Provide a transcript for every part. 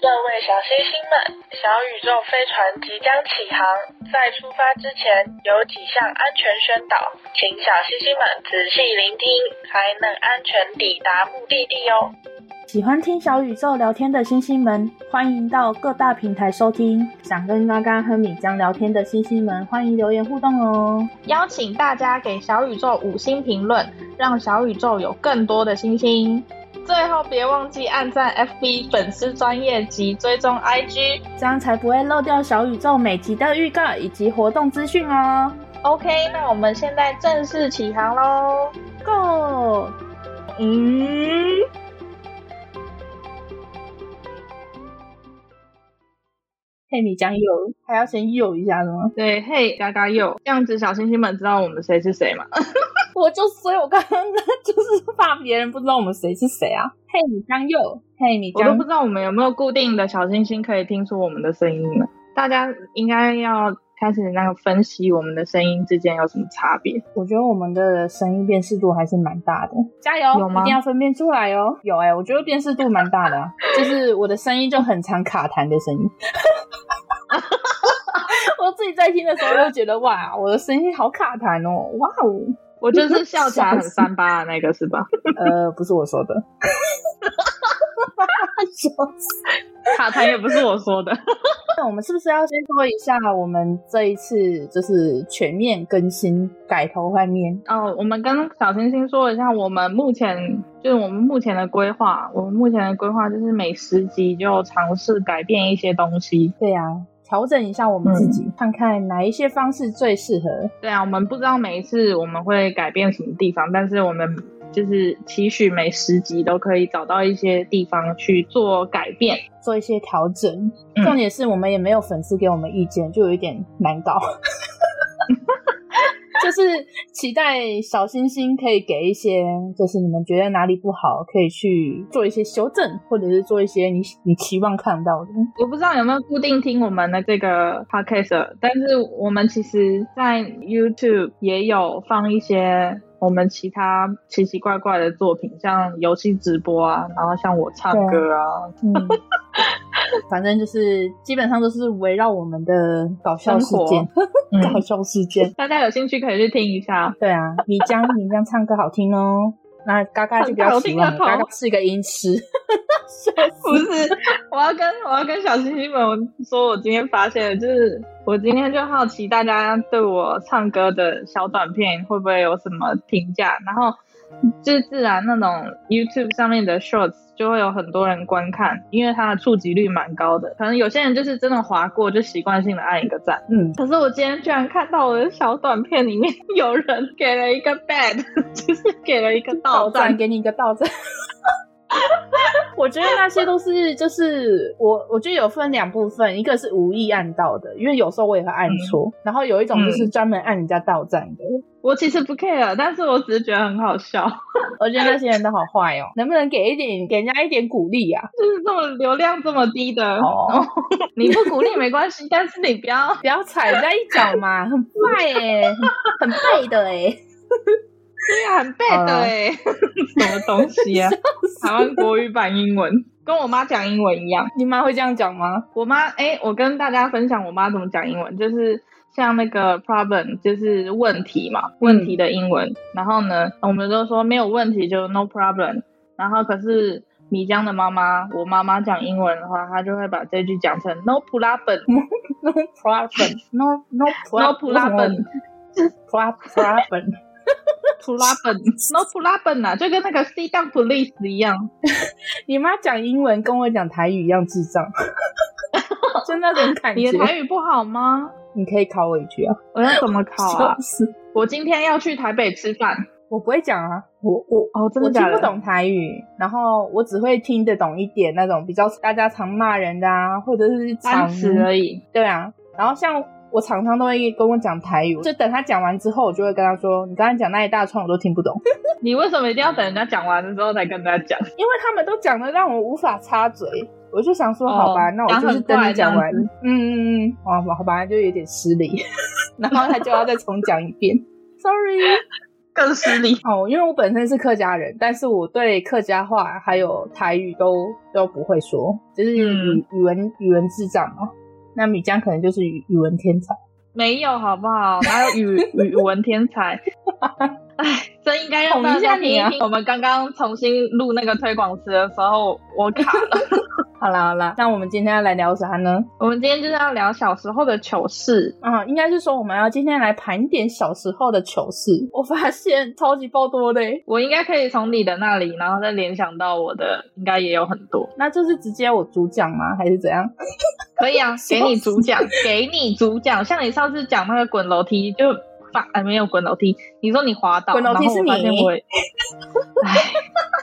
各位小星星们，小宇宙飞船即将起航，在出发之前有几项安全宣导，请小星星们仔细聆听，才能安全抵达目的地哦。喜欢听小宇宙聊天的星星们，欢迎到各大平台收听。想跟嘎嘎和米江聊天的星星们，欢迎留言互动哦。邀请大家给小宇宙五星评论，让小宇宙有更多的星星。最后别忘记按赞 FB 粉丝专业及追踪 IG，这样才不会漏掉小宇宙每集的预告以及活动资讯哦。OK，那我们现在正式起航喽，Go！嗯。嘿，米浆又还要先右一下的吗？对，嘿，嘎嘎右，这样子小星星们知道我们谁是谁吗？我就所以，我刚刚就是怕别人不知道我们谁是谁啊。嘿，米浆又，嘿，米浆，我都不知道我们有没有固定的小星星可以听出我们的声音呢？大家应该要开始那个分析我们的声音之间有什么差别。我觉得我们的声音辨识度还是蛮大的，加油，有吗？一定要分辨出来哦。有哎、欸，我觉得辨识度蛮大的、啊，就是我的声音就很常卡痰的声音。我自己在听的时候都觉得哇，我的声音好卡痰哦，哇哦，我就是笑起来很三八的那个是吧？呃，不是我说的，卡痰也不是我说的。那我们是不是要先说一下，我们这一次就是全面更新、改头换面？哦，我们跟小星星说一下，我们目前就是我们目前的规划，我们目前的规划就是每十集就尝试改变一些东西。对呀、啊。调整一下我们自己，嗯，看看哪一些方式最适合。对啊，我们不知道每一次我们会改变什么地方，但是我们就是期许每十集都可以找到一些地方去做改变，做一些调整。重点是我们也没有粉丝给我们意见，就有一点难搞。就是期待小星星可以给一些，就是你们觉得哪里不好，可以去做一些修正，或者是做一些你你期望看到的。我不知道有没有固定听我们的这个 podcast，但是我们其实在 YouTube 也有放一些。我们其他奇奇怪怪的作品，像游戏直播啊，然后像我唱歌啊，嗯、反正就是基本上都是围绕我们的搞笑事件，搞笑事件、嗯，大家有兴趣可以去听一下。对啊，米江 米江唱歌好听哦。那嘎嘎就比较期望，嘎嘎是一个音痴。不是，我要跟我要跟小星星们说，我今天发现的就是，我今天就好奇大家对我唱歌的小短片会不会有什么评价，然后。就是自然那种 YouTube 上面的 Shorts 就会有很多人观看，因为它的触及率蛮高的。可能有些人就是真的划过，就习惯性的按一个赞。嗯，可是我今天居然看到我的小短片里面 有人给了一个 bad，就是给了一个倒赞，给你一个倒赞。我觉得那些都是，就是我，我觉得有分两部分，一个是无意按到的，因为有时候我也会按错，嗯、然后有一种就是专门按人家到站的。我其实不 care，但是我只是觉得很好笑。我觉得那些人都好坏哦，能不能给一点，给人家一点鼓励啊？就是这么流量这么低的，哦、你不鼓励没关系，但是你不要不要踩人家一脚嘛，很坏哎、欸，很背的哎、欸。对呀，很 bad 的哎，什么东西啊？台湾国语版英文，跟我妈讲英文一样。你妈会这样讲吗？我妈，哎、欸，我跟大家分享我妈怎么讲英文，就是像那个 problem，就是问题嘛，问题的英文。嗯、然后呢，我们都说没有问题就 no problem。然后可是米江的妈妈，我妈妈讲英文的话，她就会把这句讲成 no problem，no problem，no no no problem，problem。普拉本，no 普拉本呐，就跟那个 sit down police 一样。你妈讲英文跟我讲台语一样智障，就那种感觉。你的台语不好吗？你可以考我一句啊。我要怎么考啊？我今天要去台北吃饭，我不会讲啊。我我哦，真的假的？我听不懂台语，然后我只会听得懂一点那种比较大家常骂人的啊，或者是常识而已。对啊，然后像。我常常都会跟我讲台语，就等他讲完之后，我就会跟他说：“你刚才讲那一大串我都听不懂。”你为什么一定要等人家讲完了之后才跟他讲？因为他们都讲的让我无法插嘴，我就想说：“好吧，哦、那我就是等你讲完。”嗯嗯嗯，好吧，好吧，就有点失礼，然后他就要再重讲一遍。Sorry，更失礼 哦。因为我本身是客家人，但是我对客家话还有台语都都不会说，就是语、嗯、语文语文智障哦。那米江可能就是语语文天才，没有好不好？哪有语 语文天才？哎，真应该要问一下你啊！我们刚刚重新录那个推广词的时候，我卡了。好啦好啦，那我们今天要来聊啥呢？我们今天就是要聊小时候的糗事啊，应该是说我们要今天来盘点小时候的糗事。我发现超级爆多的，我应该可以从你的那里，然后再联想到我的，应该也有很多。那就是直接我主讲吗？还是怎样？可以啊，给你主讲，给你主讲。像你上次讲那个滚楼梯，就发哎没有滚楼梯，你说你滑倒，滚楼梯是你。哎，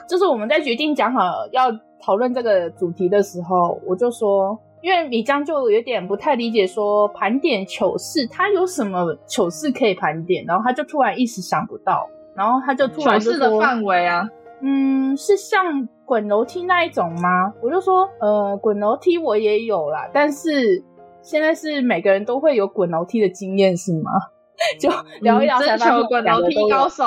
就是我们在决定讲好要。讨论这个主题的时候，我就说，因为米江就有点不太理解，说盘点糗事，他有什么糗事可以盘点？然后他就突然一时想不到，然后他就突然就说，糗事的范围啊，嗯，是像滚楼梯那一种吗？我就说，呃，滚楼梯我也有啦，但是现在是每个人都会有滚楼梯的经验是吗？就聊一聊才发现，滚楼梯高手。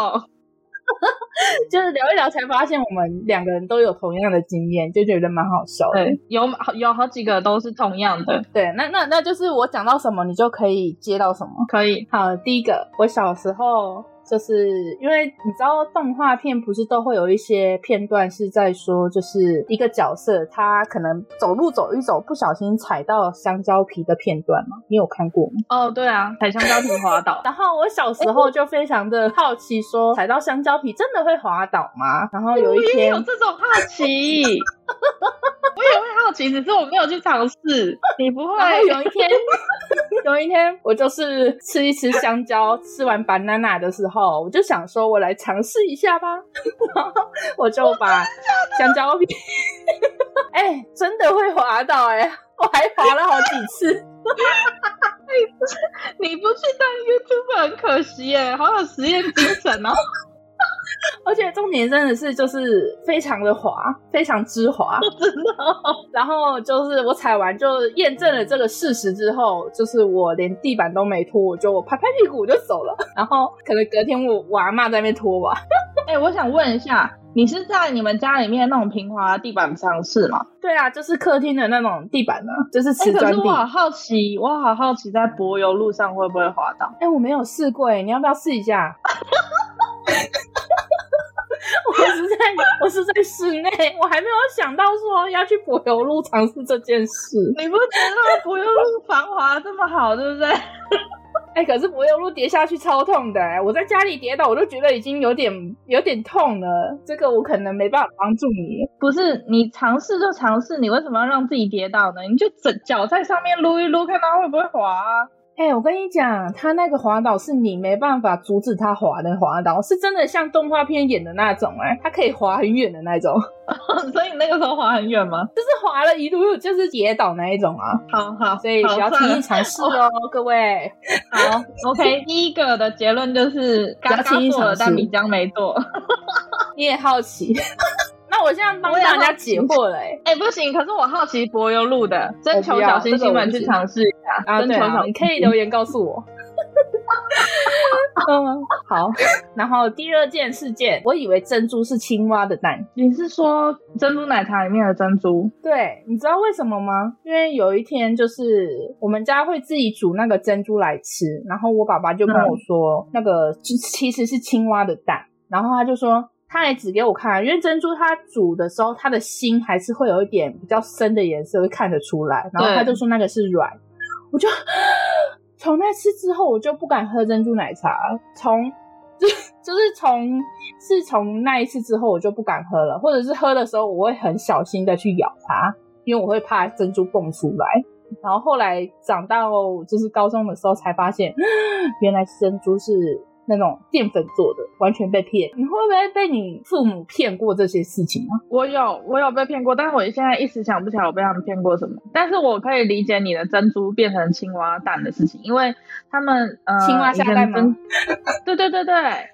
就是聊一聊，才发现我们两个人都有同样的经验，就觉得蛮好笑的。对，有有好几个都是同样的。对，那那那就是我讲到什么，你就可以接到什么。可以。好，第一个，我小时候。就是因为你知道动画片不是都会有一些片段是在说，就是一个角色他可能走路走一走，不小心踩到香蕉皮的片段吗？你有看过吗？哦，对啊，踩香蕉皮滑倒。然后我小时候就非常的好奇，说踩到香蕉皮真的会滑倒吗？然后有一天有这种好奇。我也会好奇，只是我没有去尝试。你不会？有一天，有一天，我就是吃一吃香蕉，吃完 banana 的时候，我就想说，我来尝试一下吧。然后我就把香蕉皮，哎、欸，真的会滑倒哎、欸，我还滑了好几次。你不去当 YouTuber 很可惜哎、欸，好有实验精神哦。而且重点真的是就是非常的滑，非常之滑，真的。然后就是我踩完就验证了这个事实之后，就是我连地板都没拖，我就拍拍屁股我就走了。然后可能隔天我我阿妈在那边拖吧。哎、欸，我想问一下，你是在你们家里面那种平滑的地板上是吗？对啊，就是客厅的那种地板呢，就是瓷砖地。欸、可是我好好奇，我好好奇在柏油路上会不会滑倒？哎、欸，我没有试过，哎，你要不要试一下？我是在，我是在室内，我还没有想到说要去柏油路尝试这件事。你不觉得柏油路防滑这么好，对不对？哎、欸，可是柏油路跌下去超痛的、欸，我在家里跌倒，我都觉得已经有点有点痛了。这个我可能没办法帮助你。不是，你尝试就尝试，你为什么要让自己跌倒呢？你就整脚在上面撸一撸，看它会不会滑啊。哎、欸，我跟你讲，他那个滑倒是你没办法阻止他滑的滑倒，是真的像动画片演的那种、欸，哎，他可以滑很远的那种。所以你那个时候滑很远吗？就是滑了一路，就是跌倒那一种啊。好好，所以不要轻易尝试哦，各位。好，OK，第一个的结论就是刚刚做了，但米江没做。你也好奇。那我现在帮大家解惑了、欸，哎、欸，不行，可是我好奇柏油路的，征求小星星们去尝试一下。啊，对啊，你可以留言告诉我。嗯，好。然后第二件事件，我以为珍珠是青蛙的蛋。你是说珍珠奶茶里面的珍珠？对，你知道为什么吗？因为有一天就是我们家会自己煮那个珍珠来吃，然后我爸爸就跟我说，嗯、那个其实是青蛙的蛋，然后他就说。他也指给我看，因为珍珠它煮的时候，它的心还是会有一点比较深的颜色，会看得出来。然后他就说那个是软，我就从那次之后，我就不敢喝珍珠奶茶。从就就是从是从那一次之后，我就不敢喝了，或者是喝的时候，我会很小心的去咬它，因为我会怕珍珠蹦出来。然后后来长到就是高中的时候，才发现 原来珍珠是。那种淀粉做的，完全被骗。你会不会被你父母骗过这些事情啊？我有，我有被骗过，但是我现在一时想不起来我被他们骗过什么。但是我可以理解你的珍珠变成青蛙蛋的事情，因为他们呃，青蛙下蛋吗？对对对对，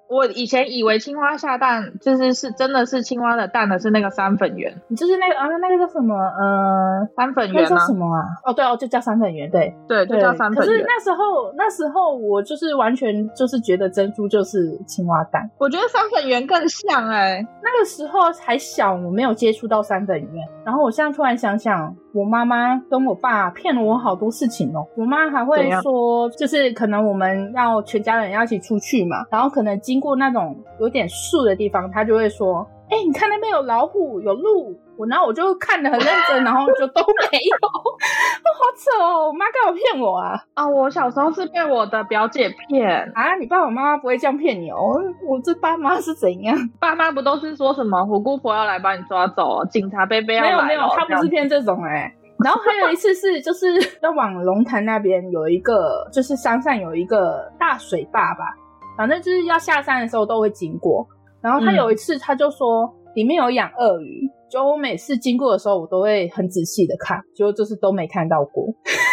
我以前以为青蛙下蛋就是是真的是青蛙的蛋的是那个三粉圆，你就是那个啊，那个叫什么？呃，三粉圆叫什么啊？哦，对哦，就叫三粉圆，对对，就叫三粉圆。可是那时候那时候我就是完全就是觉得珍珠就是青蛙蛋，我觉得三粉圆更像哎、欸。那个时候还小，我没有接触到三粉圆。然后我现在突然想想，我妈妈跟我爸骗了我好多事情哦。我妈还会说，就是可能我们要全家人要一起出去嘛，然后可能经过那种有点树的地方，她就会说：“哎、欸，你看那边有老虎，有鹿。”我然后我就看的很认真，然后就都没有。好扯哦！我妈干嘛骗我啊？啊，我小时候是被我的表姐骗啊！你爸爸妈妈不会这样骗你哦。我这爸妈是怎样？爸妈不都是说什么虎姑婆要来把你抓走，警察伯伯要来？没有没有，他不是骗这种哎、欸。然后还有一次是，就是要往龙潭那边有一个，就是山上有一个大水坝吧，反正就是要下山的时候都会经过。然后他有一次他就说里面有养鳄鱼，就我每次经过的时候我都会很仔细的看，结果就是都没看到过。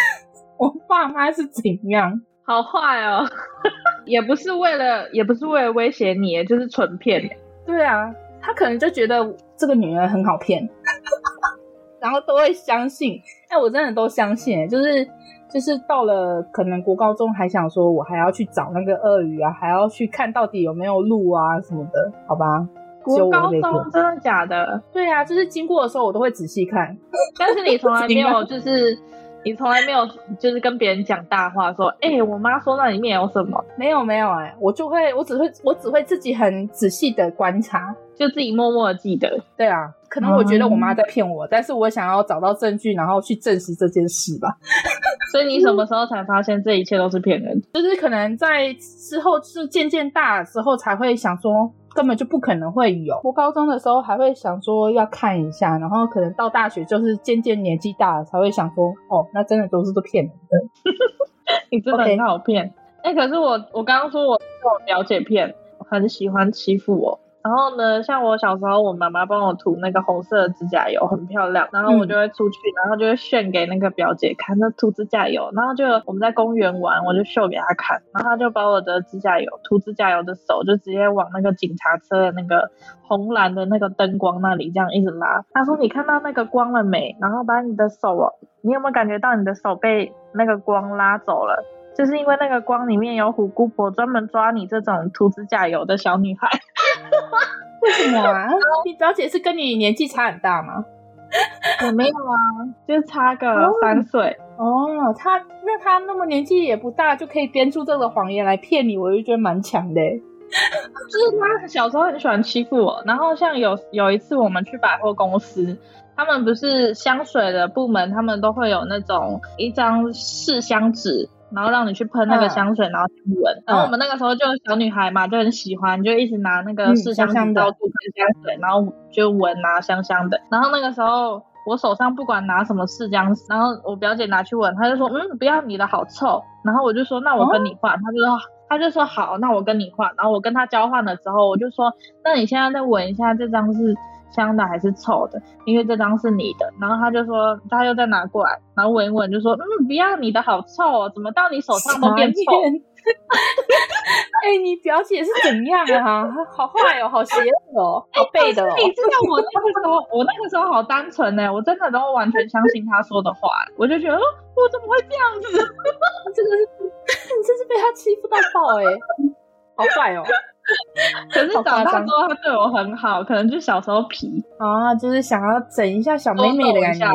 我爸妈是怎样？好坏哦，也不是为了，也不是为了威胁你，就是纯骗。对啊，他可能就觉得这个女儿很好骗。然后都会相信，哎，我真的都相信，就是就是到了可能国高中还想说，我还要去找那个鳄鱼啊，还要去看到底有没有鹿啊什么的，好吧？国高中真的假的？对啊，就是经过的时候我都会仔细看，但是你从来 没有就是。你从来没有就是跟别人讲大话，说，哎、欸，我妈说那里面有什么？没有没有、欸，哎，我就会，我只会，我只会自己很仔细的观察，就自己默默的记得。对啊，可能我觉得我妈在骗我，嗯、但是我想要找到证据，然后去证实这件事吧。所以你什么时候才发现这一切都是骗人？就是可能在之后是渐渐大的时候才会想说。根本就不可能会有。我高中的时候还会想说要看一下，然后可能到大学就是渐渐年纪大了才会想说，哦，那真的都是都骗人的。你真的很好骗。哎可是我我刚刚说我被我表姐骗，很喜欢欺负我。然后呢，像我小时候，我妈妈帮我涂那个红色的指甲油，很漂亮。然后我就会出去，嗯、然后就会炫给那个表姐看，那涂指甲油。然后就我们在公园玩，我就秀给她看。然后她就把我的指甲油涂指甲油的手，就直接往那个警察车的那个红蓝的那个灯光那里这样一直拉。她说：“你看到那个光了没？”然后把你的手，你有没有感觉到你的手被那个光拉走了？就是因为那个光里面有虎姑婆专门抓你这种涂指甲油的小女孩。为什么啊？你表姐是跟你年纪差很大吗？我没有啊，就是差个三岁。哦，她那她那么年纪也不大，就可以编出这个谎言来骗你，我就觉得蛮强的。就是她小时候很喜欢欺负我，然后像有有一次我们去百货公司，他们不是香水的部门，他们都会有那种一张试香纸。然后让你去喷那个香水，嗯、然后去闻。然后我们那个时候就小女孩嘛，就很喜欢，就一直拿那个试香纸到处喷香水，嗯、然后就闻啊香香的。然后那个时候我手上不管拿什么试香，然后我表姐拿去闻，她就说嗯，不要你的好臭。然后我就说那我跟你换，她、哦、就说她就说好，那我跟你换。然后我跟她交换的时候，我就说那你现在再闻一下这张是。香的还是臭的？因为这张是你的，然后他就说，他又再拿过来，然后闻一闻，就说，嗯，不要你的好臭哦，怎么到你手上都变臭？哎、欸，你表姐是怎样啊？好坏哦，好邪恶哦，好背的哦。欸、你知道我那个时候，我那个时候好单纯呢，我真的都完全相信他说的话，我就觉得，我怎么会这样子？真的是，你 真是被他欺负到爆哎，好坏哦。可是长大之后，他对我很好，可能就小时候皮啊，就是想要整一下小妹妹的感觉，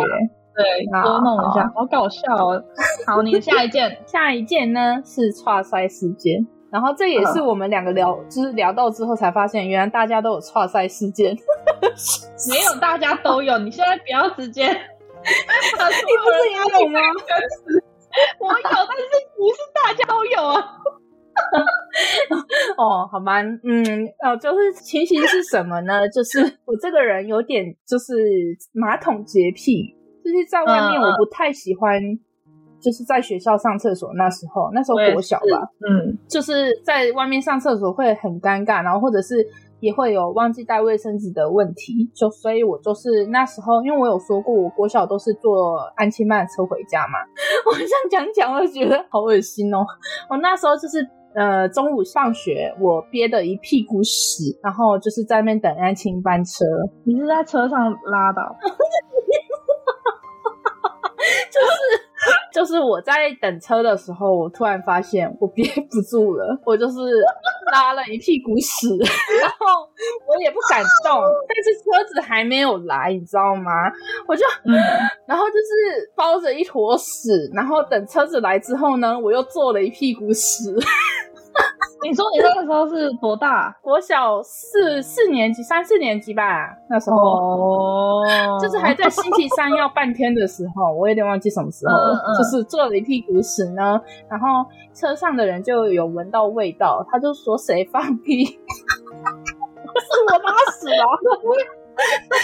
对，多弄一下，好。搞笑哦。好，你的下一件，下一件呢是差赛事件，然后这也是我们两个聊，就是聊到之后才发现，原来大家都有挫赛事件，没有大家都有，你现在不要直接，你不是也有吗？我有，但是不是大家都有啊。哦，好吧，嗯，哦，就是情形是什么呢？就是我这个人有点就是马桶洁癖，就是在外面我不太喜欢，就是在学校上厕所。那时候，那时候国小吧，嗯，就是在外面上厕所会很尴尬，然后或者是。也会有忘记带卫生纸的问题，就所以我就是那时候，因为我有说过，我国小都是坐安亲班车回家嘛。我这样讲讲，我就觉得好恶心哦。我那时候就是呃，中午放学我憋的一屁股屎，然后就是在那边等安亲班车。你是在车上拉的？就是。就是我在等车的时候，我突然发现我憋 不住了，我就是拉了一屁股屎，然后我也不敢动，但是车子还没有来，你知道吗？我就，嗯、然后就是包着一坨屎，然后等车子来之后呢，我又坐了一屁股屎。你说你那个时候是多大？我小四四年级，三四年级吧，那时候，哦，就是还在星期三要半天的时候，我有点忘记什么时候了，嗯嗯、就是做了一屁股屎呢，然后车上的人就有闻到味道，他就说谁放屁？是我拉屎了，不会，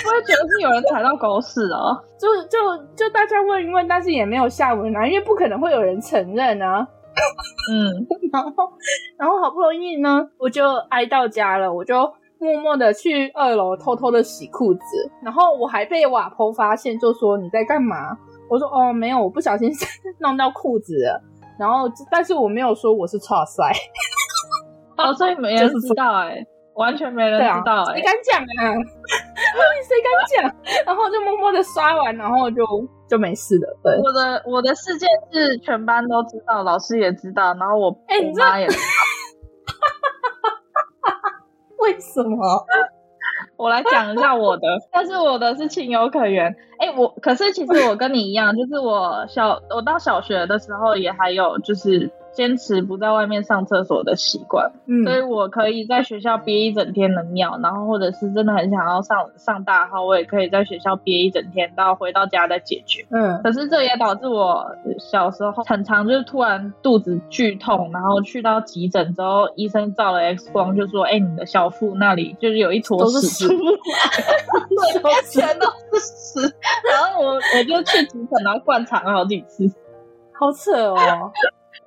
不会觉得是有人踩到狗屎啊？就就就大家问一问，但是也没有下文啊，因为不可能会有人承认啊。嗯，然后，然后好不容易呢，我就挨到家了，我就默默的去二楼偷偷的洗裤子，然后我还被瓦婆发现，就说你在干嘛？我说哦，没有，我不小心 弄到裤子了。然后，但是我没有说我是剉赛，哦，所以没人知道哎、欸。完全没人知道、欸，你敢讲啊？谁敢讲？然后就默默的刷完，然后就就没事了。对，我的我的事件是全班都知道，老师也知道，然后我哎，欸、我妈也知道。为什么？我来讲一下我的，但是我的是情有可原。哎、欸，我可是其实我跟你一样，就是我小我到小学的时候也还有就是。坚持不在外面上厕所的习惯，嗯，所以我可以在学校憋一整天的尿，然后或者是真的很想要上上大号，我也可以在学校憋一整天，到回到家再解决，嗯。可是这也导致我小时候很常就是突然肚子剧痛，然后去到急诊之后，医生照了 X 光就说：“哎、欸，你的小腹那里就是有一坨屎 都是屎。”然后我我就去急诊，然后灌肠了好几次，好扯哦。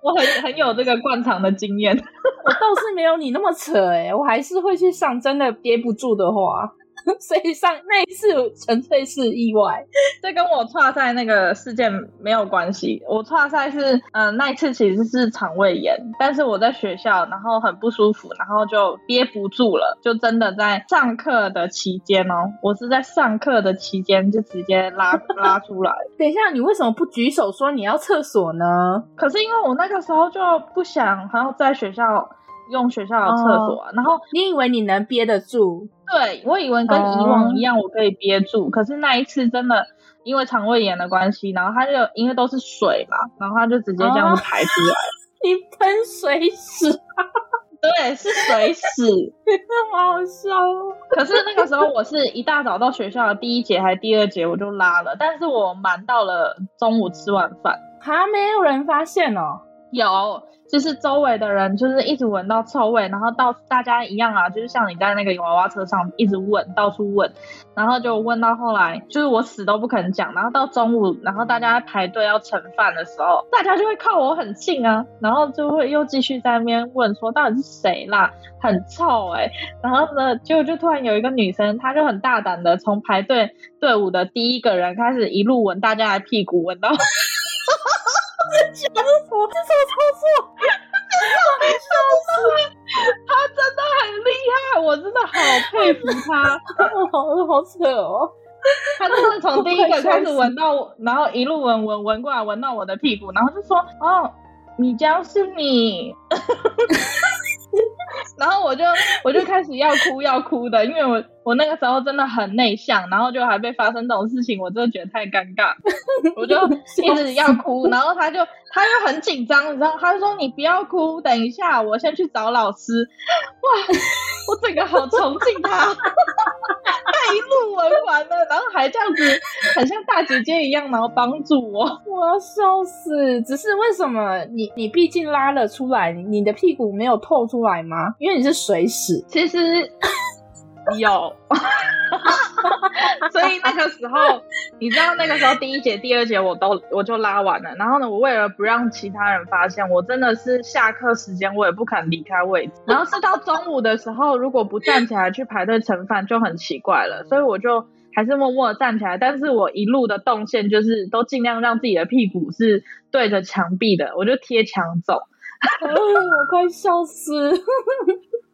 我很 很有这个灌肠的经验，我倒是没有你那么扯诶、我还是会去上，真的憋不住的话。所以上那一次纯粹是意外，这跟我剉赛那个事件没有关系。我剉赛是，嗯、呃，那一次其实是肠胃炎，但是我在学校，然后很不舒服，然后就憋不住了，就真的在上课的期间哦，我是在上课的期间就直接拉 拉出来。等一下，你为什么不举手说你要厕所呢？可是因为我那个时候就不想还要在学校。用学校的厕所、啊，哦、然后你以为你能憋得住？对，我以为跟以往一样，我可以憋住。哦、可是那一次真的因为肠胃炎的关系，然后它就因为都是水嘛，然后它就直接这样子排出来。哦、你喷水屎？对，是水屎，好好笑哦。可是那个时候我是一大早到学校的第一节还是第二节我就拉了，但是我瞒到了中午吃完饭，还没有人发现哦。有。就是周围的人就是一直闻到臭味，然后到大家一样啊，就是像你在那个娃娃车上一直问，到处问，然后就问到后来，就是我死都不肯讲，然后到中午，然后大家排队要盛饭的时候，大家就会靠我很近啊，然后就会又继续在那边问说到底是谁啦，很臭哎、然后呢，就就突然有一个女生，她就很大胆的从排队队伍的第一个人开始一路闻大家的屁股，闻到。这是什么？这手操作？笑死！他真的很厉害，我真的好佩服他，好好扯哦！他就是从第一个开始闻到，然后一路闻闻闻过来，闻到我的屁股，然后就说：“哦，米娇是你。” 然后我就我就开始要哭要哭的，因为我我那个时候真的很内向，然后就还被发生这种事情，我真的觉得太尴尬，我就一直要哭，然后他就他又很紧张，然后，他说你不要哭，等一下我先去找老师。哇，我整个好崇敬他，他一路玩完了，然后还这样子，很像大姐姐一样，然后帮助我，我要笑死。只是为什么你你毕竟拉了出来，你的屁股没有透出来吗？因为你是水屎，其实有，所以那个时候，你知道那个时候第一节、第二节我都我就拉完了，然后呢，我为了不让其他人发现，我真的是下课时间我也不肯离开位置，然后是到中午的时候，如果不站起来去排队盛饭就很奇怪了，所以我就还是默默的站起来，但是我一路的动线就是都尽量让自己的屁股是对着墙壁的，我就贴墙走。我快笑死。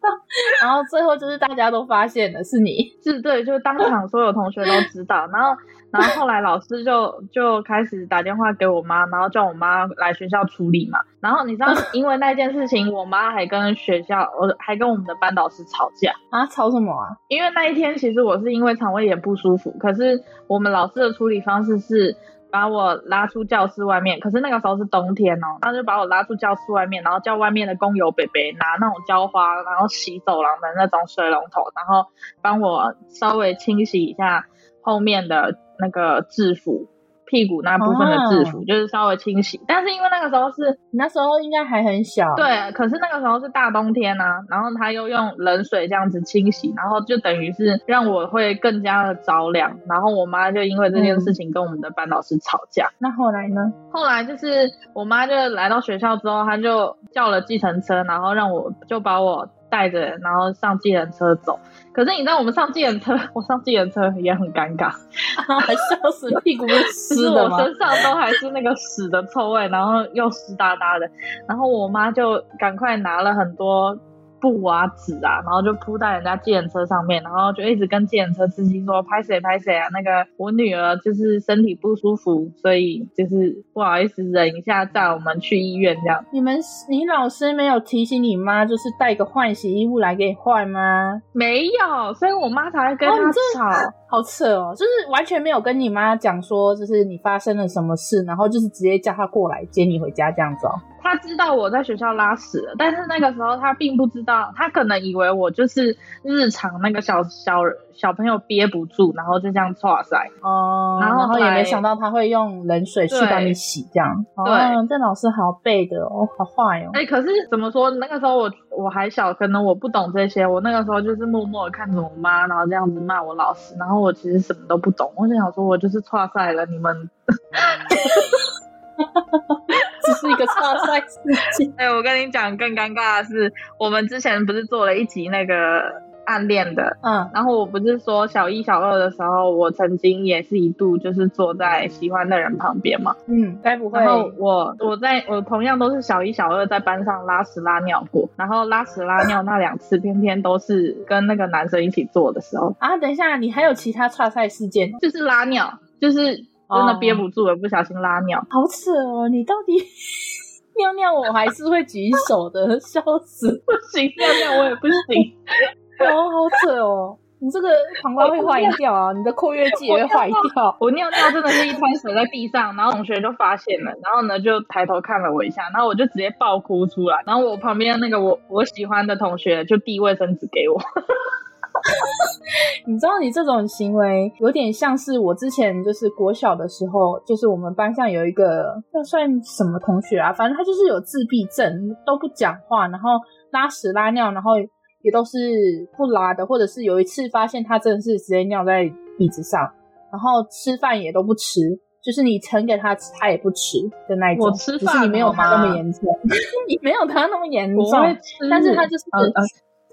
然后最后就是大家都发现了是你，是对，就当场所有同学都知道。然后，然后后来老师就就开始打电话给我妈，然后叫我妈来学校处理嘛。然后你知道，因为那件事情，我妈还跟学校，我还跟我们的班导师吵架啊？吵什么啊？因为那一天其实我是因为肠胃炎不舒服，可是我们老师的处理方式是。把我拉出教室外面，可是那个时候是冬天哦，他就把我拉出教室外面，然后叫外面的工友伯伯拿那种浇花，然后洗走廊的那种水龙头，然后帮我稍微清洗一下后面的那个制服。屁股那部分的制服，oh. 就是稍微清洗，但是因为那个时候是那时候应该还很小，对，可是那个时候是大冬天啊，然后他又用冷水这样子清洗，然后就等于是让我会更加的着凉，然后我妈就因为这件事情跟我们的班导师吵架。嗯、那后来呢？后来就是我妈就来到学校之后，她就叫了计程车，然后让我就把我带着，然后上计程车走。可是你知道我们上计程车，我上计程车也很尴尬，还笑 死，屁股是湿的？我身上都还是那个屎的臭味，然后又湿哒哒的，然后我妈就赶快拿了很多。布啊纸啊，然后就铺在人家计程车上面，然后就一直跟计程车司机说拍谁拍谁啊，那个我女儿就是身体不舒服，所以就是不好意思忍一下载我们去医院这样。你们你老师没有提醒你妈，就是带个换洗衣物来给你换吗？没有，所以我妈才会跟他吵。哦好扯哦，就是完全没有跟你妈讲说，就是你发生了什么事，然后就是直接叫她过来接你回家这样子哦。她知道我在学校拉屎了，但是那个时候她并不知道，她可能以为我就是日常那个小小小朋友憋不住，然后就这样剉赛哦，然后，然后也没想到他会用冷水去帮你洗这样。对，哦、这老师好背的哦，好坏哦。哎、欸，可是怎么说？那个时候我我还小，可能我不懂这些，我那个时候就是默默的看着我妈，然后这样子骂我老师，然后。我其实什么都不懂，我就想说，我就是剉赛了，你们，只是一个剉赛事情。哎，我跟你讲，更尴尬的是，我们之前不是做了一集那个。暗恋的，嗯，然后我不是说小一、小二的时候，我曾经也是一度就是坐在喜欢的人旁边嘛，嗯，该不会？然后我我在我同样都是小一、小二在班上拉屎拉尿过，然后拉屎拉尿那两次偏偏都是跟那个男生一起做的时候啊。等一下，你还有其他剉赛事件？就是拉尿，就是真的憋不住了，哦、不小心拉尿，好扯哦！你到底 尿尿？我还是会举手的，笑死！不行，尿尿我也不行。哦，好扯哦！你这个膀胱会坏掉啊，你的括约肌也会坏掉。我尿尿真的是一滩水在地上，然后同学就发现了，然后呢就抬头看了我一下，然后我就直接爆哭出来。然后我旁边那个我我喜欢的同学就递卫生纸给我。你知道，你这种行为有点像是我之前就是国小的时候，就是我们班上有一个那算什么同学啊，反正他就是有自闭症，都不讲话，然后拉屎拉尿，然后。也都是不拉的，或者是有一次发现他真的是直接尿在椅子上，然后吃饭也都不吃，就是你盛给他吃，他也不吃的那一种。我吃饭，你没有他那么严重，你没有他那么严重，但是他就是、呃、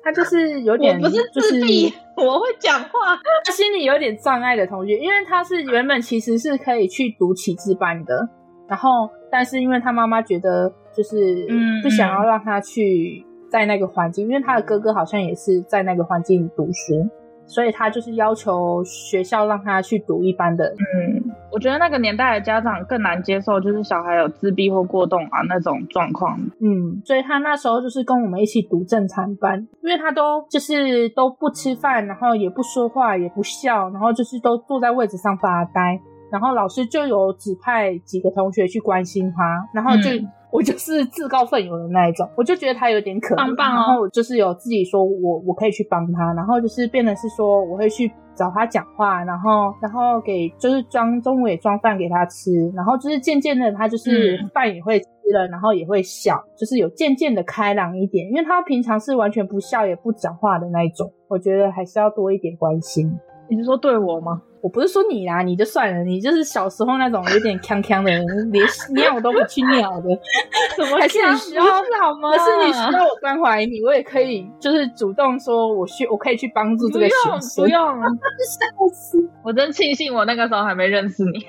他就是有点，我不是自闭，就是、我会讲话，他心里有点障碍的同学，因为他是原本其实是可以去读启智班的，然后但是因为他妈妈觉得就是不想要让他去。在那个环境，因为他的哥哥好像也是在那个环境读书，所以他就是要求学校让他去读一般的。嗯，我觉得那个年代的家长更难接受，就是小孩有自闭或过动啊那种状况。嗯，所以他那时候就是跟我们一起读正常班，因为他都就是都不吃饭，然后也不说话，也不笑，然后就是都坐在位置上发呆，然后老师就有指派几个同学去关心他，然后就。嗯我就是自告奋勇的那一种，我就觉得他有点可怜，棒棒哦、然后我就是有自己说我我可以去帮他，然后就是变得是说我会去找他讲话，然后然后给就是装中午也装饭给他吃，然后就是渐渐的他就是饭也会吃了，嗯、然后也会笑，就是有渐渐的开朗一点，因为他平常是完全不笑也不讲话的那一种，我觉得还是要多一点关心。你是说对我吗？我不是说你啦，你就算了，你就是小时候那种有点康康的人，连尿都不去尿的，怎么还是你需要好吗？还是你需要我关怀你，我也可以就是主动说我需，我可以去帮助这个学生。不用，不用，笑死！我真庆幸我那个时候还没认识你。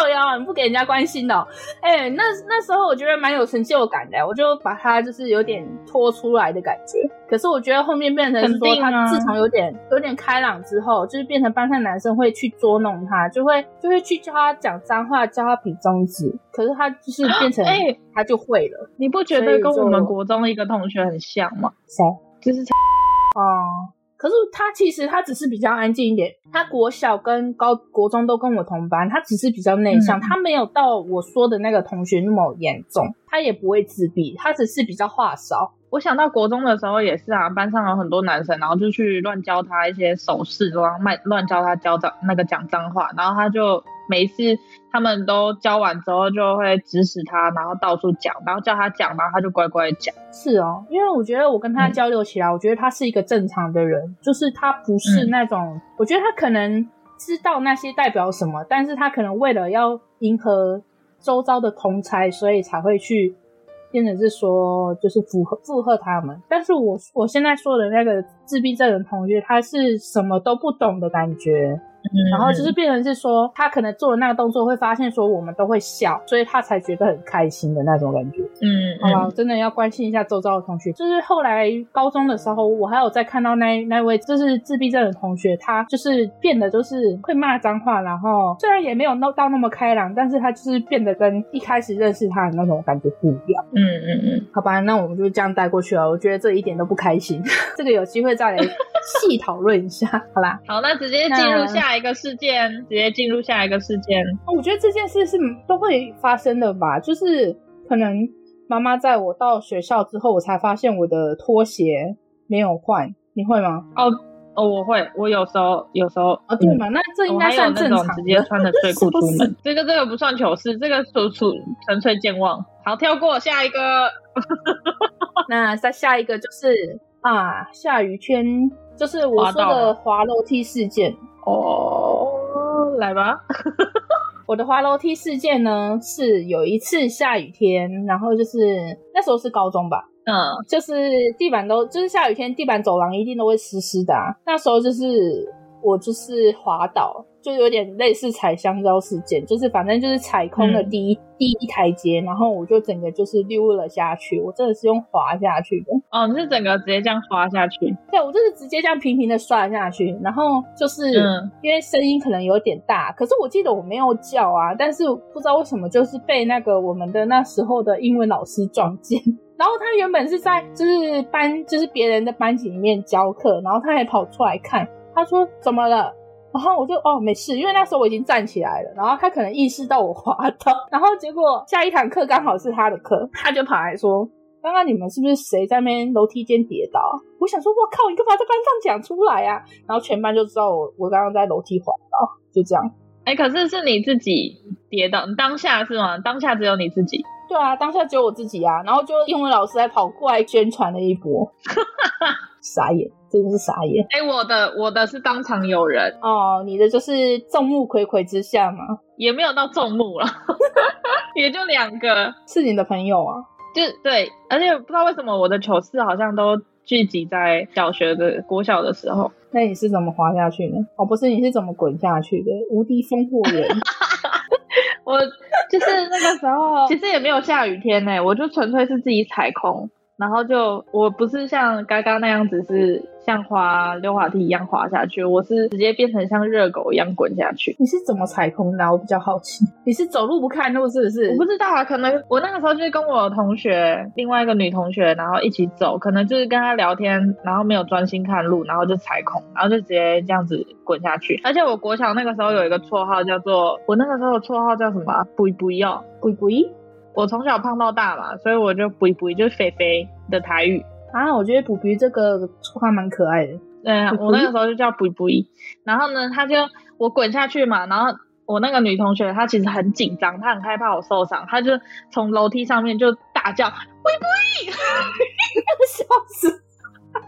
靠腰啊，你不给人家关心的、喔。哎、欸，那那时候我觉得蛮有成就感的，我就把他就是有点拖出来的感觉。可是我觉得后面变成说，他自从有点有点开朗之后，就是变成班上男生会去捉弄他，就会就会去教他讲脏话，教他比中指。可是他就是变成，哎，他就会了、欸。你不觉得跟我们国中的一个同学很像吗？谁？就是哦。可是他其实他只是比较安静一点，他国小跟高国中都跟我同班，他只是比较内向，嗯、他没有到我说的那个同学那么严重，他也不会自闭，他只是比较话少。我想到国中的时候也是啊，班上有很多男生，然后就去乱教他一些手势，然后卖乱教他教脏那个讲脏话，然后他就每一次他们都教完之后就会指使他，然后到处讲，然后叫他讲，然后他就乖乖讲。是哦，因为我觉得我跟他交流起来，嗯、我觉得他是一个正常的人，就是他不是那种，嗯、我觉得他可能知道那些代表什么，但是他可能为了要迎合周遭的同侪，所以才会去。变成是说，就是附和附和他们，但是我我现在说的那个自闭症的同学，他是什么都不懂的感觉。然后就是变成是说，他可能做了那个动作会发现说我们都会笑，所以他才觉得很开心的那种感觉。嗯，好吧，真的要关心一下周遭的同学。就是后来高中的时候，我还有在看到那那位就是自闭症的同学，他就是变得就是会骂脏话，然后虽然也没有闹到那么开朗，但是他就是变得跟一开始认识他的那种感觉不一样。嗯嗯嗯，好吧，那我们就这样带过去了。我觉得这一点都不开心，这个有机会再来细讨论一下，好啦。好，那直接进入下一个事件，直接进入下一个事件。我觉得这件事是都会发生的吧，就是可能妈妈在我到学校之后，我才发现我的拖鞋没有换，你会吗？哦哦，我会，我有时候有时候哦，对嘛，那这应该算正常。直接穿着睡裤出门，这个这个不算糗事，这个纯属纯粹健忘。好，跳过下一个。那再下一个就是啊，下雨天。就是我说的滑楼梯事件哦，来吧。我的滑楼梯事件呢，是有一次下雨天，然后就是那时候是高中吧，嗯，就是地板都就是下雨天，地板走廊一定都会湿湿的啊。那时候就是我就是滑倒。就有点类似踩香蕉事件，就是反正就是踩空了第一、嗯、第一台阶，然后我就整个就是溜了下去，我真的是用滑下去的。哦，你是整个直接这样滑下去？对，我就是直接这样平平的摔下去，然后就是、嗯、因为声音可能有点大，可是我记得我没有叫啊，但是不知道为什么就是被那个我们的那时候的英文老师撞见，然后他原本是在就是班就是别人的班级里面教课，然后他还跑出来看，他说怎么了？然后我就哦没事，因为那时候我已经站起来了。然后他可能意识到我滑倒，然后结果下一堂课刚好是他的课，他就跑来说：“刚刚你们是不是谁在那边楼梯间跌倒？”我想说：“我靠，你干嘛在班上讲出来啊？”然后全班就知道我我刚刚在楼梯滑倒，就这样。哎，可是是你自己跌倒，当下是吗？当下只有你自己？对啊，当下只有我自己啊。然后就英文老师还跑过来宣传了一波，傻眼。真的是傻眼！哎、欸，我的我的是当场有人哦，你的就是众目睽睽之下嘛？也没有到众目了，也就两个，是你的朋友啊？就对，而且不知道为什么我的糗事好像都聚集在小学的国小的时候。那你是怎么滑下去呢？哦，不是，你是怎么滚下去的？无敌风火轮！我就是那个时候，其实也没有下雨天呢，我就纯粹是自己踩空。然后就我不是像刚刚那样子，是像滑溜滑梯一样滑下去，我是直接变成像热狗一样滚下去。你是怎么踩空的？我比较好奇。你是走路不看路是不是？我不知道啊，可能我那个时候就是跟我同学，另外一个女同学，然后一起走，可能就是跟她聊天，然后没有专心看路，然后就踩空，然后就直接这样子滚下去。而且我国小那个时候有一个绰号叫做，我那个时候的绰号叫什么？不不要，不不。我从小胖到大嘛，所以我就补补就是肥肥的台语啊。我觉得补补这个绰号蛮可爱的。对啊，我那个时候就叫补补。然后呢，他就我滚下去嘛，然后我那个女同学她其实很紧张，她很害怕我受伤，她就从楼梯上面就大叫补补，笑死！补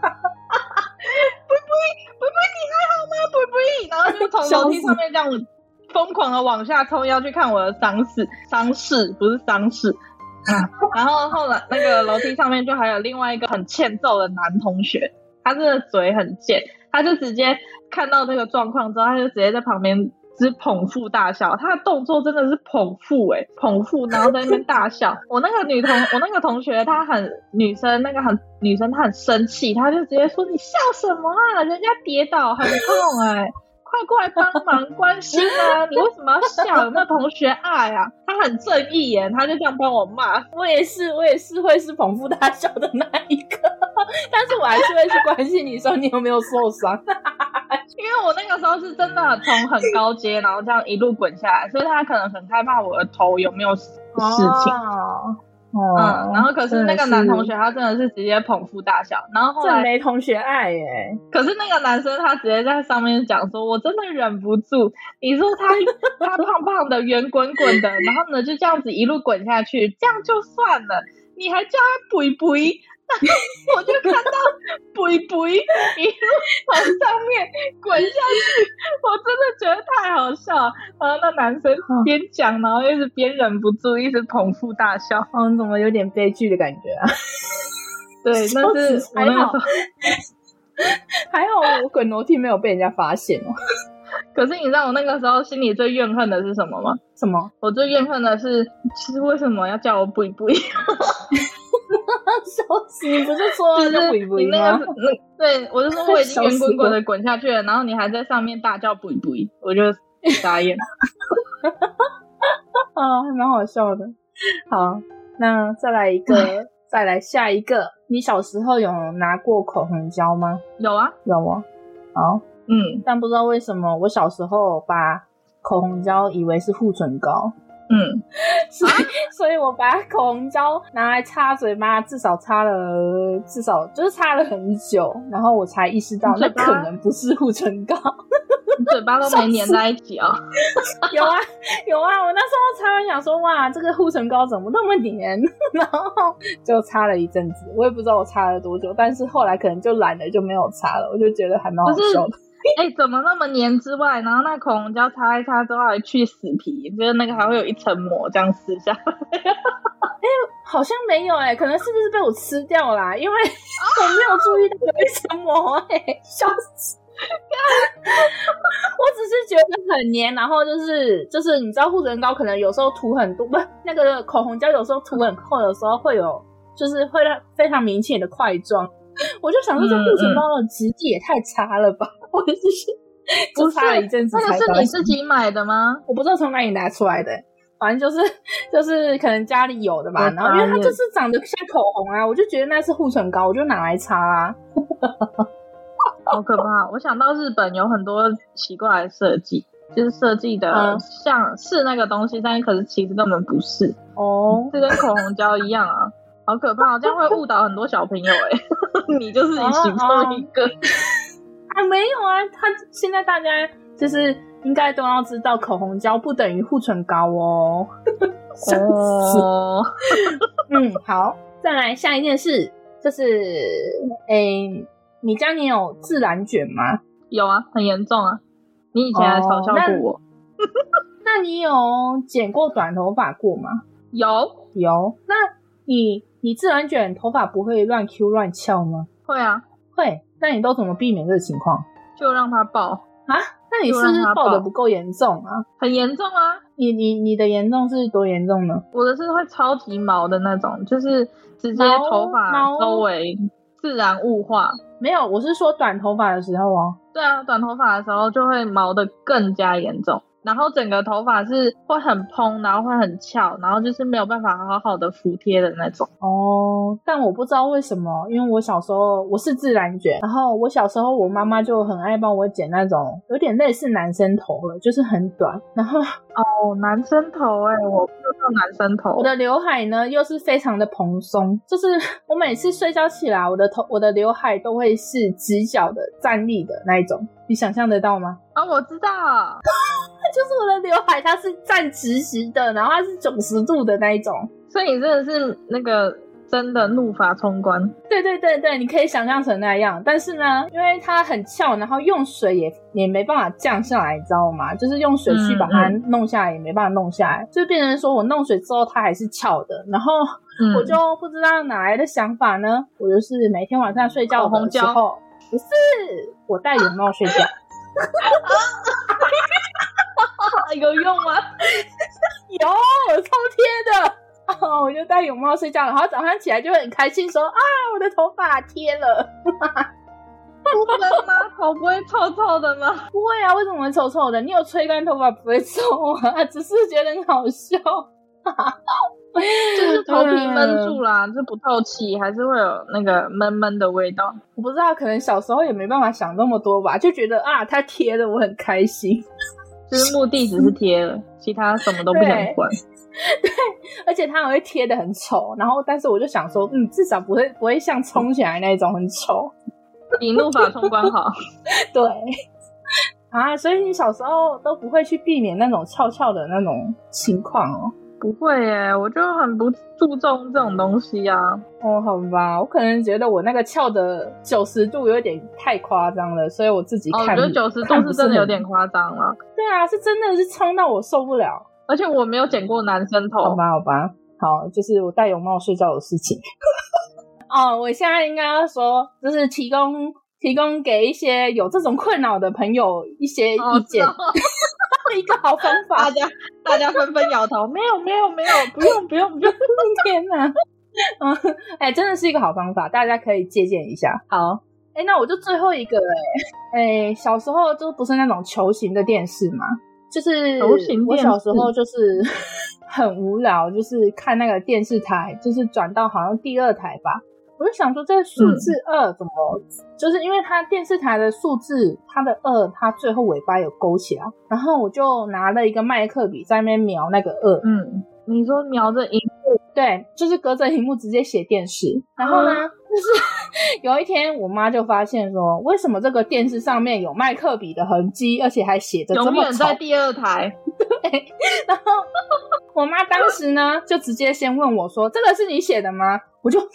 补补补，你还好吗？补补，然后就从楼梯上面这样。疯狂的往下冲，要去看我的伤势，伤势不是丧事。然后后来那个楼梯上面就还有另外一个很欠揍的男同学，他真的嘴很贱，他就直接看到那个状况之后，他就直接在旁边只捧腹大笑，他的动作真的是捧腹哎、捧腹，然后在那边大笑。我那个女同，我那个同学，她很女生，那个很女生，她很生气，她就直接说：“你笑什么啊？人家跌倒很痛哎、快过来帮忙关心啊！你为什么要笑？有没有同学爱啊？”他很正义耶，他就这样帮我骂。我也是，我也是会是捧腹大笑的那一个，但是我还是会去关心你说你有没有受伤。因为我那个时候是真的从很高阶，然后这样一路滚下来，所以他可能很害怕我的头有没有事情。哦，嗯，然后可是那个男同学他真的是直接捧腹大笑，然后后来没同学爱耶。可是那个男生他直接在上面讲说：“我真的忍不住。”你说他 他胖胖的圆滚滚的，然后呢就这样子一路滚下去，这样就算了，你还叫他肥肥。我就看到肥肥一路从上面滚下去，我真的觉得太好笑了。然后那男生边讲，然后一直边忍不住一直捧腹大笑。嗯，怎么有点悲剧的感觉啊？对，那是还好，还好我滚楼梯没有被人家发现哦。可是你知道我那个时候心里最怨恨的是什么吗？什么？我最怨恨的是，其实为什么要叫我肥肥？笑死！你不是说就是肥肥吗？那个、对，我就说我已经 圆滚滚的滚下去了，然后你还在上面大叫“肥肥”，我就傻眼。啊，还蛮好笑的。好，那再来一个，再来下一个。你小时候有拿过口红胶吗？有啊，有啊？好，嗯，但不知道为什么，我小时候把口红胶以为是护唇膏。嗯，所以，啊、所以我把口红胶拿来擦嘴巴，至少擦了，至少就是擦了很久，然后我才意识到那可能不是护唇膏，嘴巴都没粘在一起啊、哦。有啊，有啊，我那时候擦完想说，哇，这个护唇膏怎么那么黏？然后就擦了一阵子，我也不知道我擦了多久，但是后来可能就懒了，就没有擦了。我就觉得还蛮好笑的。哎、欸，怎么那么黏之外，然后那口红胶擦一擦之后还去死皮，就是那个还会有一层膜这样撕下来。哎、欸，好像没有哎、欸，可能是不是被我吃掉啦？因为我没有注意到有一层膜哎、欸，笑死！我只是觉得很黏，然后就是就是你知道护唇膏可能有时候涂很多，不，那个口红胶有时候涂很厚的时候会有，就是会让非常明显的块状。我就想说，这护唇膏的质地也太差了吧！我就是 就擦了一阵子才。那个是你自己买的吗？我不知道从哪里拿出来的，反正就是就是可能家里有的吧。然后因为它就是长得像口红啊，我就觉得那是护唇膏，我就拿来擦啊。好可怕！我想到日本有很多奇怪的设计，就是设计的像是那个东西，但是可是其实根本不是哦，这跟口红胶一样啊。好可怕，这样会误导很多小朋友哎、欸！你就是其中一个 啊？没有啊，他现在大家就是应该都要知道，口红胶不等于护唇膏哦。哦，嗯，好，再来下一件事，就是哎、欸，你家你有自然卷吗？有啊，很严重啊！你以前还嘲笑过我。那，那你有剪过短头发过吗？有，有。那你？你自然卷头发不会乱 Q 乱翘吗？会啊，会。那你都怎么避免这个情况？就让它爆啊？那你是不是爆的不够严重啊？很严重啊！你你你的严重是多严重呢？我的是会超级毛的那种，就是直接头发周围自然雾化。没有，我是说短头发的时候哦。对啊，短头发的时候就会毛的更加严重。然后整个头发是会很蓬，然后会很翘，然后就是没有办法好好的服帖的那种。哦，但我不知道为什么，因为我小时候我是自然卷，然后我小时候我妈妈就很爱帮我剪那种有点类似男生头了，就是很短。然后哦，男生头哎，我不知道男生头。我的刘海呢又是非常的蓬松，就是 我每次睡觉起来，我的头我的刘海都会是直角的站立的那一种，你想象得到吗？啊、哦，我知道。就是我的刘海，它是站直直的，然后它是九十度的那一种，所以你真的是那个真的怒发冲冠。对对对对，你可以想象成那样。但是呢，因为它很翘，然后用水也也没办法降下来，你知道吗？就是用水去把它弄下来，也没办法弄下来，嗯嗯、就变成说我弄水之后它还是翘的。然后我就不知道哪来的想法呢，我就是每天晚上睡觉的时候，不是我戴眼帽睡觉。有用吗？有，我超贴的。我就戴泳帽睡觉，然后早上起来就很开心，说啊，我的头发贴了。不能吗？头不会臭臭的吗？不会啊，为什么会臭臭的？你有吹干头发不会臭啊？只是觉得很好笑。就是头皮闷住啦，就不透气，还是会有那个闷闷的味道。我不知道，可能小时候也没办法想那么多吧，就觉得啊，它贴的，我很开心。就是目的只是贴了，其他什么都不想管。对，而且它还会贴的很丑，然后但是我就想说，嗯，至少不会不会像冲起来那种很丑。引路法冲关好。对 啊，所以你小时候都不会去避免那种翘翘的那种情况哦。不会耶，我就很不注重这种东西啊。哦，好吧，我可能觉得我那个翘的九十度有点太夸张了，所以我自己看，哦、我觉得九十度是真的有点夸张了。对啊，是真的是冲到我受不了。而且我没有剪过男生头。好吧，好吧，好，就是我戴泳帽睡觉的事情。哦，我现在应该要说，就是提供提供给一些有这种困扰的朋友一些意见。哦。一个好方法，大家大家纷纷摇头，没有没有没有，不用不用不用，天哪，嗯，哎、欸，真的是一个好方法，大家可以借鉴一下。好，哎、欸，那我就最后一个、欸，哎，哎，小时候就不是那种球形的电视嘛，就是球形，我小时候就是 很无聊，就是看那个电视台，就是转到好像第二台吧。我就想说，这个数字二怎么？嗯、就是因为它电视台的数字，它的二，它最后尾巴有勾起来。然后我就拿了一个麦克笔在那边描那个二。嗯，你说描着荧幕？对，就是隔着荧幕直接写电视。然后呢，嗯、就是 有一天我妈就发现说，为什么这个电视上面有麦克笔的痕迹，而且还写着这么丑？永远在第二台。对。然后我妈当时呢，就直接先问我说：“这个是你写的吗？”我就。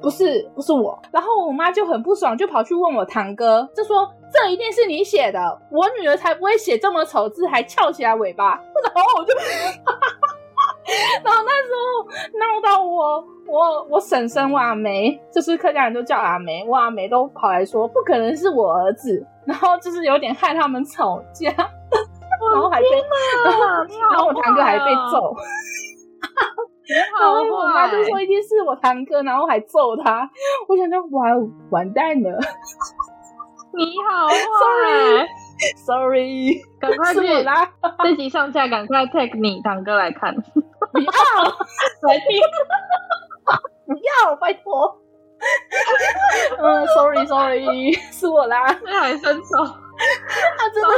不是，不是我。然后我妈就很不爽，就跑去问我堂哥，就说这一定是你写的，我女儿才不会写这么丑字，还翘起来尾巴。然后我就，然后那时候闹到我，我我婶婶我阿梅，就是客家人都叫阿梅，我阿梅都跑来说不可能是我儿子，然后就是有点害他们吵架，然后还被，然后，然后我堂哥还被揍。然后我妈就说一定是我堂哥，然后还揍他。我想说完完蛋了，你好，sorry，sorry，赶快去啦！这集上架，赶快 take 你堂哥来看，不要来听，不要拜托。嗯，sorry，sorry，是我啦，那还伸手。他真的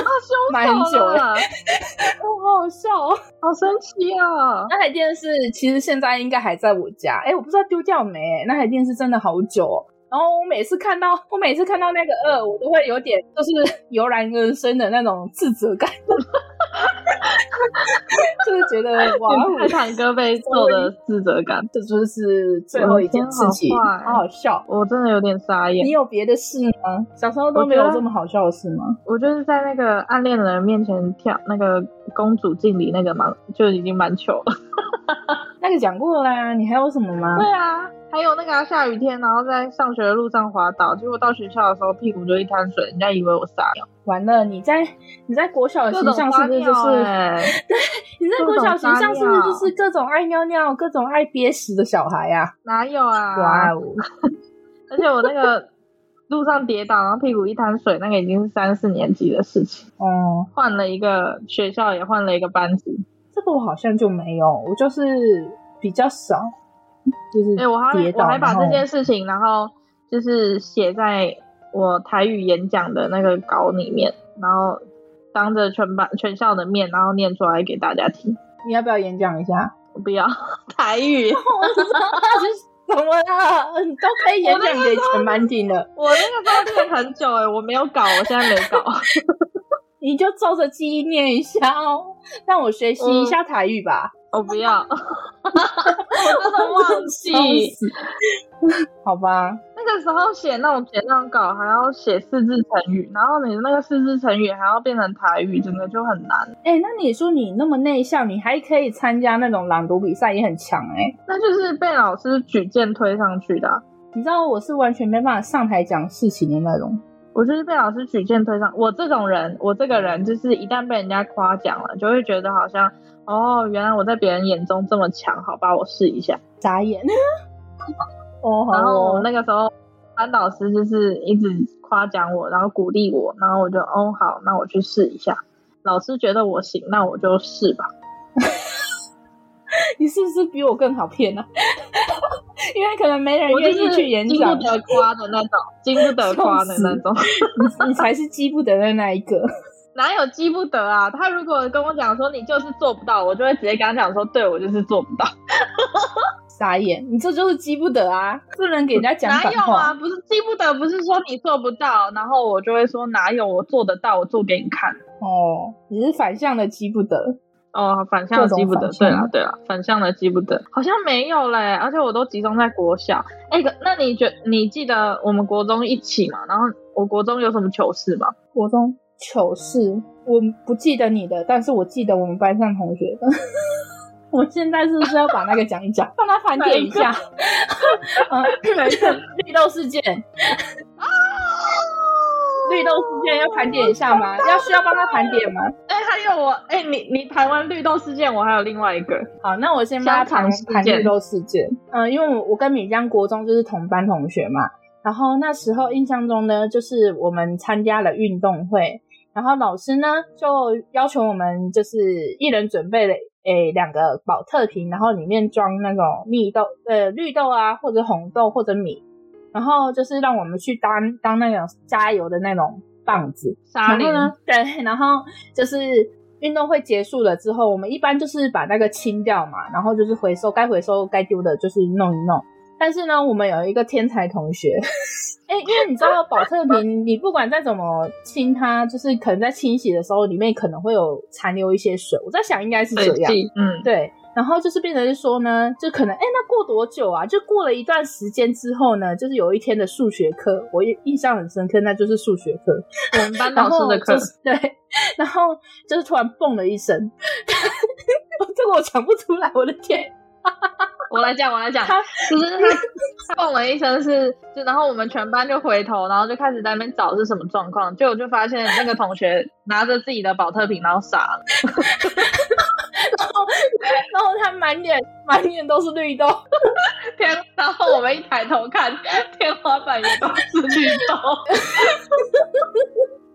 蛮久了，好好笑哦，好生气啊！那台电视其实现在应该还在我家，哎，我不知道丢掉没？那台电视真的好久哦。然后我每次看到，我每次看到那个二，我都会有点就是油然而生的那种自责感，就是觉得 哇，我堂哥被揍的自责感，这就是最后一件事情，好，好好笑，我真的有点傻眼。你有别的事吗？小时候都没有这么好笑的事吗？我，我就是在那个暗恋的人面前跳那个公主敬礼那个嘛，就已经蛮糗了。那个讲过了啦，你还有什么吗？对啊。还有那个、啊、下雨天，然后在上学的路上滑倒，结果到学校的时候屁股就一滩水，人家以为我傻了。完了，你在你在国小的形象是不是就是？欸、对，你在国小形象是不是就是各种爱尿尿、各种爱憋屎的小孩啊？哪有啊？哇哦！而且我那个路上跌倒，然后屁股一滩水，那个已经是三四年级的事情。哦、嗯，换了一个学校，也换了一个班级。这个我好像就没有，我就是比较少。就是哎、欸，我还我还把这件事情，然后就是写在我台语演讲的那个稿里面，然后当着全班全校的面，然后念出来给大家听。你要不要演讲一下？我不要台语，怎么了？你都可以演讲给全班听的。我那个时候练很久哎，我没有搞，我现在没搞。你就照着记忆念一下哦，让我学习一下台语吧。我不要，我真的忘记。好吧，那个时候写那种简章稿还要写四字成语，然后你那个四字成语还要变成台语，真的就很难。哎、欸，那你说你那么内向，你还可以参加那种朗读比赛，也很强哎、欸。那就是被老师举荐推上去的、啊。你知道我是完全没办法上台讲事情的那种。我就是被老师举荐推上。我这种人，我这个人就是一旦被人家夸奖了，就会觉得好像哦，原来我在别人眼中这么强，好吧，我试一下。眨眼。哦，然后我那个时候班导师就是一直夸奖我，然后鼓励我，然后我就哦好，那我去试一下。老师觉得我行，那我就试吧。你是不是比我更好骗呢、啊？因为可能没人愿意去演讲，经不得 夸的那种，经不得夸的那种。你你才是积不得的那一个。哪有积不得啊？他如果跟我讲说你就是做不到，我就会直接跟他讲说，对，我就是做不到。傻眼，你这就是积不得啊！不能给人家讲。哪有啊？不是激不得，不是说你做不到，然后我就会说哪有，我做得到，我做给你看。哦，你是反向的激不得。哦，反向的记不得。对啊，对啊，反向的记不得，好像没有嘞。而且我都集中在国小。哎，那你觉你记得我们国中一起嘛？然后我国中有什么糗事吗？国中糗事，我不记得你的，但是我记得我们班上同学的。我现在是不是要把那个讲一讲，帮他盘点一下？嗯，绿豆事件啊，绿豆事件要盘点一下吗？要需要帮他盘点吗？哎、欸，还有我，哎、欸，你你谈完绿豆事件，我还有另外一个。好，那我先帮他盘盘绿豆事件。嗯，因为我我跟米浆国中就是同班同学嘛，然后那时候印象中呢，就是我们参加了运动会，然后老师呢就要求我们就是一人准备了。诶，两个保特瓶，然后里面装那种蜜豆，呃，绿豆啊，或者红豆或者米，然后就是让我们去当当那种加油的那种棒子。然后呢，对，然后就是运动会结束了之后，我们一般就是把那个清掉嘛，然后就是回收该回收该丢的，就是弄一弄。但是呢，我们有一个天才同学。哎、欸，因为你知道保特瓶，你不管再怎么清它，就是可能在清洗的时候，里面可能会有残留一些水。我在想，应该是这样。嗯，对。然后就是变成是说呢，就可能哎、欸，那过多久啊？就过了一段时间之后呢，就是有一天的数学课，我印象很深刻，那就是数学课，我们班老师的课、就是。对。然后就是突然蹦了一声，这个我讲不出来，我的天！我来讲，我来讲，他就是他蹦了一声，是就然后我们全班就回头，然后就开始在那边找是什么状况，结果就发现那个同学拿着自己的保特瓶，然后傻了，然后然后他满脸满脸都是绿豆，天，然后我们一抬头看，天花板也都是绿豆。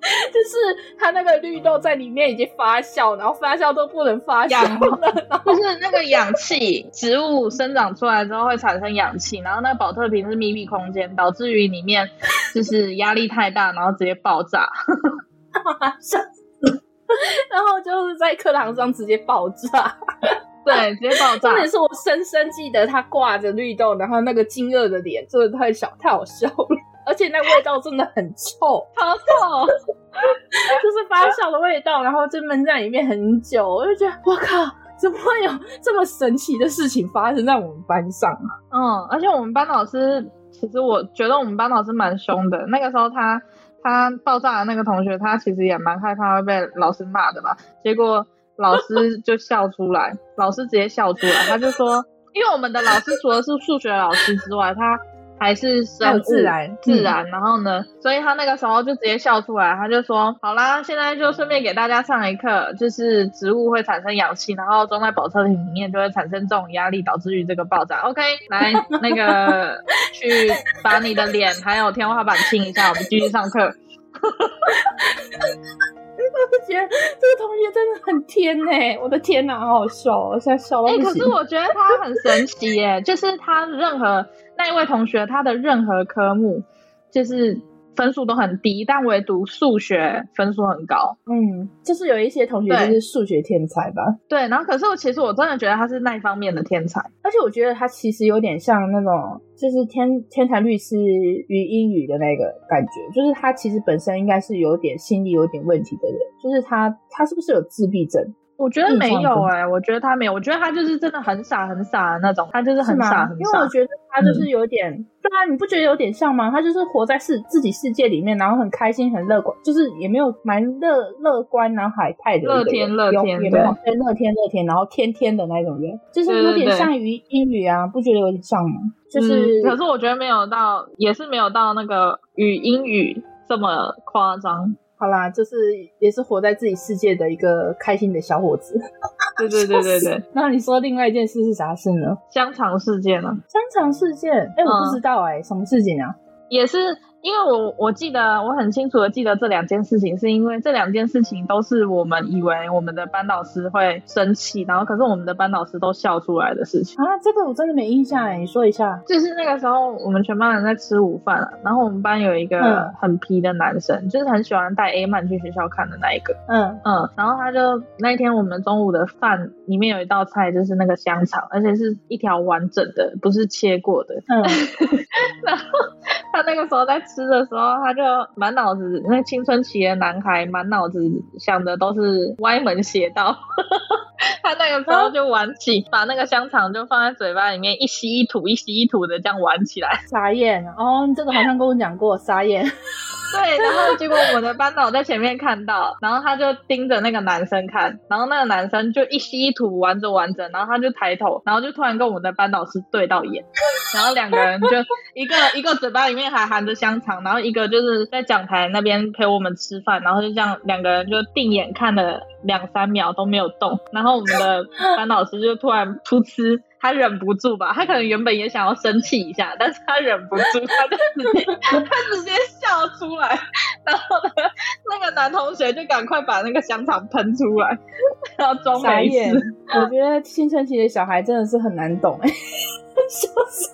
就是他那个绿豆在里面已经发酵，然后发酵都不能发酵了。就是那个氧气，植物生长出来之后会产生氧气，然后那个保特瓶是密闭空间，导致于里面就是压力太大，然后直接爆炸。然后就是在课堂上直接爆炸，对，直接爆炸。重点是我深深记得他挂着绿豆，然后那个惊愕的脸，真的太小，太好笑了。而且那味道真的很臭，好臭，就是发酵的味道，然后就闷在里面很久，我就觉得我靠，怎么会有这么神奇的事情发生在我们班上啊？嗯，而且我们班老师，其实我觉得我们班老师蛮凶的。那个时候他他爆炸的那个同学，他其实也蛮害怕会被老师骂的吧？结果老师就笑出来，老师直接笑出来，他就说，因为我们的老师除了是数学老师之外，他。还是生物自然自然，然后呢，所以他那个时候就直接笑出来，他就说：“好啦，现在就顺便给大家上一课，就是植物会产生氧气，然后装在保特瓶里面就会产生这种压力，导致于这个爆炸。”OK，来那个去把你的脸还有天花板清一下，我们继续上课。我觉得这个同学真的很天哎，我的天哪，好好笑，我现在笑到不行。哎、欸，可是我觉得他很神奇耶，就是他任何那一位同学，他的任何科目就是。分数都很低，但唯独数学分数很高。嗯，就是有一些同学就是数学天才吧。对，然后可是我其实我真的觉得他是那一方面的天才，而且我觉得他其实有点像那种就是天天才律师与英语的那个感觉，就是他其实本身应该是有点心理有点问题的人，就是他他是不是有自闭症？我觉得没有哎、欸，我觉得他没有，我觉得他就是真的很傻很傻的那种，他就是很傻很傻。因为我觉得他就是有点，嗯、对啊，你不觉得有点像吗？他就是活在世自己世界里面，然后很开心很乐观，就是也没有蛮乐乐观然后海派的乐天乐天对乐天乐天，然后天天的那种人，就是有点像于英语啊，不觉得有点像吗？就是、嗯，可是我觉得没有到，也是没有到那个语英语。这么夸张。好啦，就是也是活在自己世界的一个开心的小伙子。对对对对对。那你说另外一件事是啥事呢？香肠事件呢？香肠事件？哎、欸，我不知道哎、欸，嗯、什么事情啊？也是。因为我我记得我很清楚的记得这两件事情，是因为这两件事情都是我们以为我们的班导师会生气，然后可是我们的班导师都笑出来的事情啊。这个我真的没印象哎，你说一下。就是那个时候我们全班人在吃午饭，然后我们班有一个很皮的男生，嗯、就是很喜欢带 A 曼去学校看的那一个。嗯嗯，然后他就那一天我们中午的饭里面有一道菜就是那个香肠，而且是一条完整的，不是切过的。嗯，然后他那个时候在吃的时候，他。就满脑子，那青春期的男孩满脑子想的都是歪门邪道。他那个时候就玩起，把那个香肠就放在嘴巴里面一吸一吐，一吸一吐的这样玩起来。傻眼哦，你这个好像跟我讲过，傻眼。对，然后结果我们的班导在前面看到，然后他就盯着那个男生看，然后那个男生就一吸一吐玩着玩着，然后他就抬头，然后就突然跟我们的班导师对到眼，然后两个人就一个一个嘴巴里面还含着香肠，然后一个就是在讲台那边陪我们吃饭，然后就这样两个人就定眼看了两三秒都没有动，然后我们的班导师就突然噗嗤。他忍不住吧，他可能原本也想要生气一下，但是他忍不住，他就直接 他直接笑出来，然后呢，那个男同学就赶快把那个香肠喷出来，然后装没事。我觉得青春期的小孩真的是很难懂哎，就是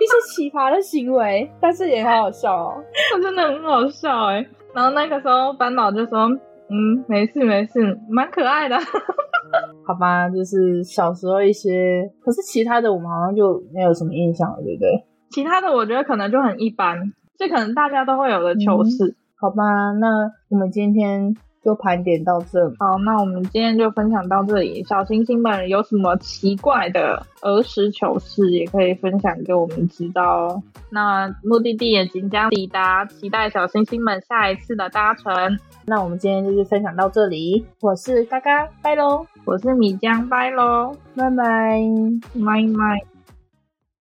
一些奇葩的行为，但是也很好笑哦，他 真的很好笑哎。然后那个时候班导就说：“嗯，没事没事，蛮可爱的。”好吧，就是小时候一些，可是其他的我们好像就没有什么印象了，对不对？其他的我觉得可能就很一般，这可能大家都会有的糗事。嗯，好吧，那我们今天就盘点到这。好，那我们今天就分享到这里。小星星们有什么奇怪的儿时糗事，也可以分享给我们知道哦。那目的地也即将抵达，期待小星星们下一次的搭乘。那我们今天就是分享到这里，我是嘎嘎，拜喽！我是米江，拜喽！拜拜，拜拜。